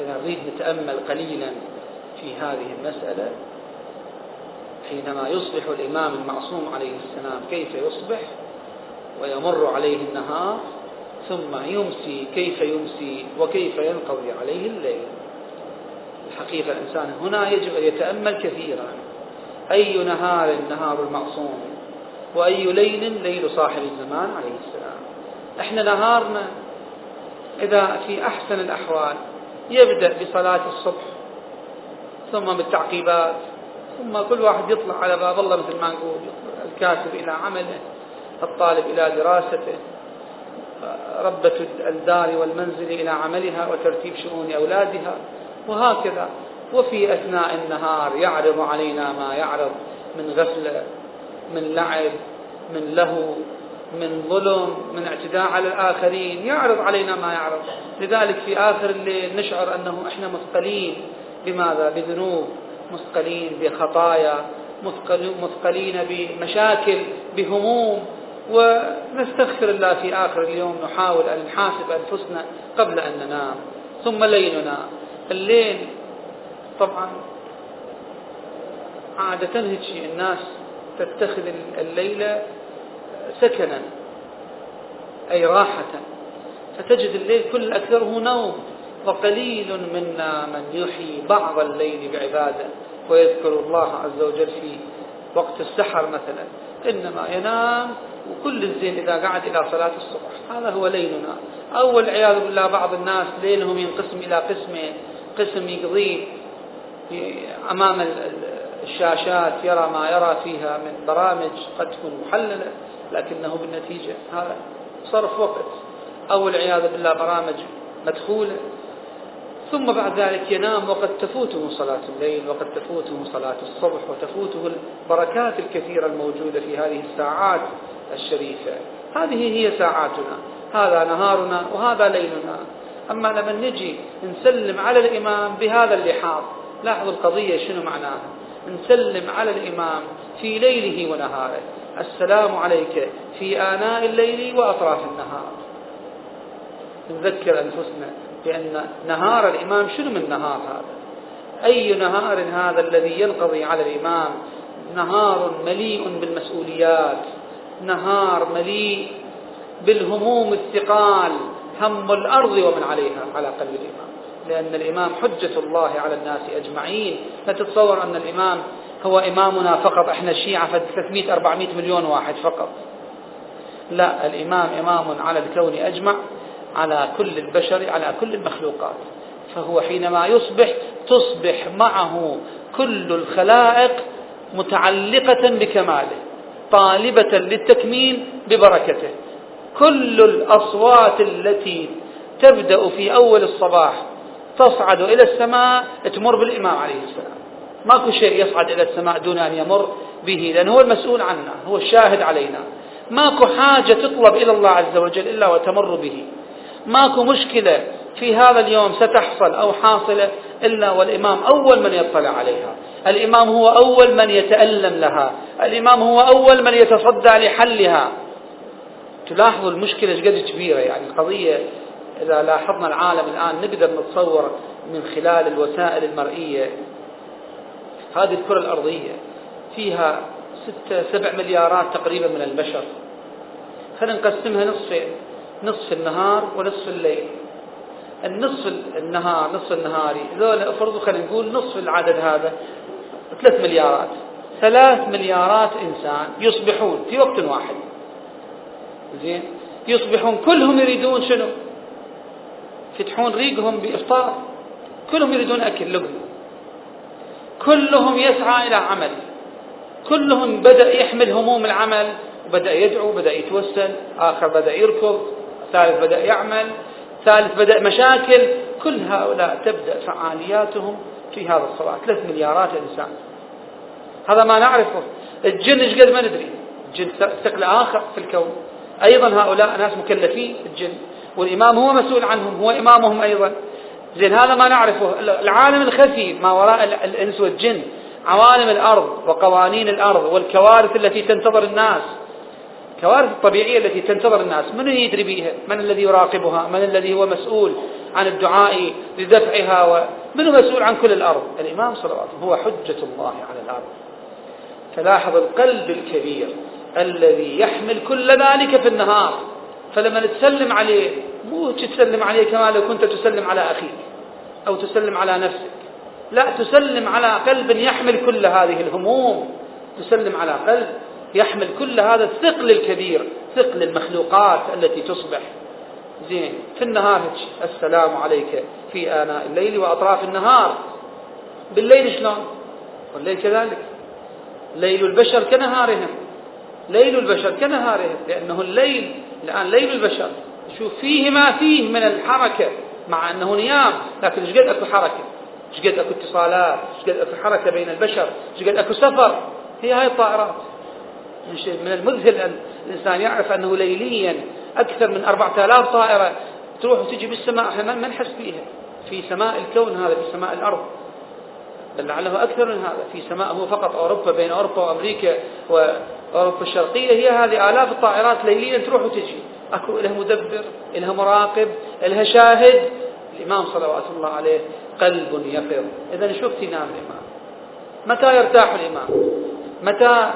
إذا نريد نتأمل قليلا في هذه المسألة حينما يصبح الإمام المعصوم عليه السلام كيف يصبح؟ ويمر عليه النهار ثم يمسي كيف يمسي وكيف ينقضي عليه الليل. الحقيقة الإنسان هنا يجب أن يتأمل كثيرا. أي نهار نهار المعصوم؟ وأي ليل ليل صاحب الزمان عليه السلام؟ إحنا نهارنا إذا في أحسن الأحوال يبدأ بصلاة الصبح ثم بالتعقيبات ثم كل واحد يطلع على باب الله مثل ما نقول الكاتب إلى عمله الطالب إلى دراسته ربة الدار والمنزل إلى عملها وترتيب شؤون أولادها وهكذا. وفي أثناء النهار يعرض علينا ما يعرض من غفلة من لعب من لهو من ظلم من اعتداء على الآخرين يعرض علينا ما يعرض. لذلك في آخر الليل نشعر أنه إحنا مثقلين بماذا؟ بذنوب مثقلين بخطايا مثقلين بمشاكل بهموم. ونستغفر الله في آخر اليوم نحاول أن نحاسب أنفسنا قبل أن ننام. ثم ليلنا. الليل طبعا عادة هيك الناس تتخذ الليلة سكنا أي راحة. فتجد الليل كل أكثره نوم وقليل منا من يحيي بعض الليل بعبادة ويذكر الله عز وجل في وقت السحر مثلا. إنما ينام وكل الزين إذا قعد إلى صلاة الصبح. هذا هو ليلنا. أو والعياذ بالله بعض الناس ليلهم ينقسم إلى قسمين. قسم يقضيه أمام الشاشات يرى ما يرى فيها من برامج قد تكون محللة. لكنه بالنتيجة. هذا صرف وقت. أو العياذ بالله برامج مدخولة. ثم بعد ذلك ينام وقد تفوته صلاة الليل وقد تفوته صلاة الصبح وتفوته البركات الكثيرة الموجودة في هذه الساعات الشريفة. هذه هي ساعاتنا. هذا نهارنا وهذا ليلنا. أما لما نجي نسلم على الإمام بهذا اللحاظ لاحظوا القضية شنو معناها؟ نسلم على الإمام في ليله ونهاره. السلام عليك في آناء الليل وأطراف النهار. نذكر أنفسنا بأن نهار الإمام شنو من نهار هذا؟ أي نهار هذا الذي ينقضي على الإمام؟ نهار مليء بالمسؤوليات نهار مليء بالهموم الثقال هم الأرض ومن عليها على قلب الإمام. لأن الإمام حجة الله على الناس أجمعين. لا تتصور أن الإمام هو إمامنا فقط إحنا الشيعة 300 400 مليون واحد فقط. لا الإمام إمام على الكون أجمع على كل البشر على كل المخلوقات. فهو حينما يصبح تصبح معه كل الخلائق متعلقة بكماله طالبة للتكميل ببركته. كل الأصوات التي تبدأ في أول الصباح تصعد إلى السماء تمر بالإمام عليه السلام. ماكو شيء يصعد إلى السماء دون أن يمر به لأنه هو المسؤول عنا هو الشاهد علينا. ماكو حاجة تطلب إلى الله عز وجل إلا وتمر به. ماكو مشكلة في هذا اليوم ستحصل أو حاصلة إلا والإمام أول من يطلع عليها. الإمام هو أول من يتألم لها. الإمام هو أول من يتصدى لحلها. تلاحظوا المشكلة قد كبيرة يعني القضية إذا لاحظنا العالم الآن نقدر نتصور من خلال الوسائل المرئية هذه الكرة الأرضية فيها ستة سبع مليارات تقريبا من البشر. خلينا نقسمها نصفين نصف النهار ونصف الليل. النصف النهار نصف النهاري. ذولا أفرضوا خلينا نقول نصف العدد هذا ثلاث مليارات. ثلاث مليارات إنسان يصبحون في وقت واحد. زين؟ يصبحون كلهم يريدون شنو؟ يفتحون ريقهم بإفطار. كلهم يريدون أكل لقمة. كلهم يسعى إلى عمل. كلهم بدأ يحمل هموم العمل وبدأ يدعو بدأ يتوسل آخر بدأ يركض ثالث بدأ يعمل ثالث بدأ مشاكل. كل هؤلاء تبدأ فعالياتهم في هذا الصلاة. ثلاث مليارات إنسان هذا ما نعرفه. الجن إيش قد ما ندري؟ الجن ثقل آخر في الكون. أيضا هؤلاء ناس مكلفين الجن. والإمام هو مسؤول عنهم هو إمامهم أيضا. زين هذا ما نعرفه. العالم الخفي ما وراء الإنس والجن عوالم الأرض وقوانين الأرض والكوارث التي تنتظر الناس. الكوارث الطبيعية التي تنتظر الناس من يدري بها من الذي يراقبها؟ من الذي هو مسؤول عن الدعاء لدفعها؟ ومن مسؤول عن كل الأرض؟ الإمام صلى الله عليه وسلم هو حجة الله على الأرض. فلاحظ القلب الكبير الذي يحمل كل ذلك في النهار فلما تسلم عليه مو تسلم عليه كما لو كنت تسلم على أخيك أو تسلم على نفسك. لا تسلم على قلب يحمل كل هذه الهموم. تسلم على قلب يحمل كل هذا الثقل الكبير ثقل المخلوقات التي تصبح. زين في النهار السلام عليك في آناء الليل وأطراف النهار. بالليل شلون؟ والليل كذلك. ليل البشر كنهارهم. ليل البشر كنهارهم لأنه الليل الآن ليل البشر. شوف فيه ما فيه من الحركة مع أنه نيام لكن إيش قد أكو حركة؟ إيش قد أكو اتصالات؟ إيش قد أكو حركة بين البشر؟ إيش قد أكو سفر؟ هي هاي الطائرات. من المذهل أن الإنسان يعرف أنه ليليا أكثر من أربعة آلاف طائرة تروح وتجي بالسماء. إحنا ما نحس فيها. في سماء الكون هذا في سماء الأرض. بل لعله أكثر من هذا. في سماء هو فقط أوروبا بين أوروبا وأمريكا وأوروبا الشرقية هي هذه آلاف الطائرات ليليا تروح وتجي. أكو لها مدبر لها مراقب لها شاهد. الإمام صلوات الله عليه قلب يقظ. إذا شو تنام الإمام. متى يرتاح الإمام؟ متى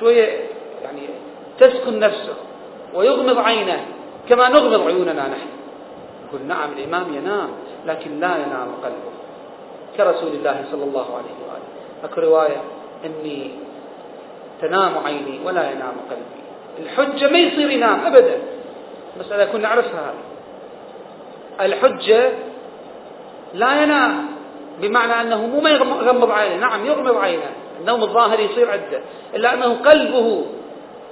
شوية يعني تسكن نفسه ويغمض عينه كما نغمض عيوننا نحن. يقول نعم الإمام ينام لكن لا ينام قلبه. كرسول الله صلى الله عليه وآله. أكو رواية أني تنام عيني ولا ينام قلبي. الحجة ما يصير ينام أبدا. مسألة كنا نعرفها الحجة لا ينام بمعنى أنه مو ما يغمض عينه. نعم يغمض عينه. النوم الظاهر يصير عنده إلا أنه قلبه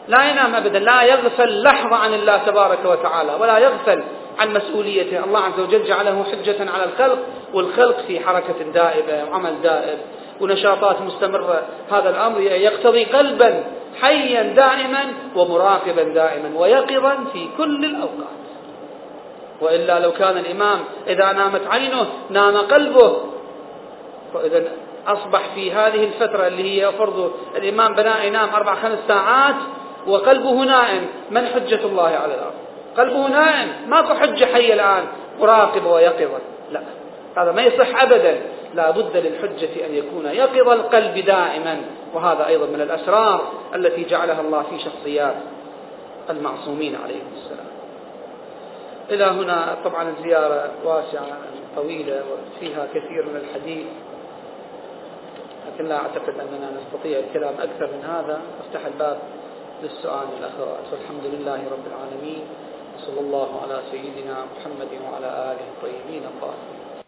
لا ينام أبدا. لا يغفل لحظة عن الله تبارك وتعالى ولا يغفل عن مسؤوليته. الله عز وجل جعله حجة على الخلق والخلق في حركة دائبة وعمل دائب ونشاطات مستمرة. هذا الأمر يقتضي قلبا حيا دائما ومراقبا دائما ويقظا في كل الأوقات. وإلا لو كان الإمام إذا نامت عينه نام قلبه. فإذا أصبح في هذه الفترة اللي هي فرض الإمام بناء ينام أربع خمس ساعات وقلبه نائم من حجة الله على الأرض؟ قلبه نائم ماكو حجة حية الآن. مراقبة ويقظة لا هذا ما يصح أبدا. لا بد للحجة أن يكون يقظ القلب دائما وهذا أيضا من الأسرار التي جعلها الله في شخصيات المعصومين عليهم السلام. إلى هنا طبعا الزيارة واسعة طويلة وفيها كثير من الحديث لكن لا أعتقد أننا نستطيع الكلام أكثر من هذا. أفتح الباب للسؤال الأخوات والحمد لله رب العالمين صلى الله على سيدنا محمد وعلى آله الطيبين الطاهرين.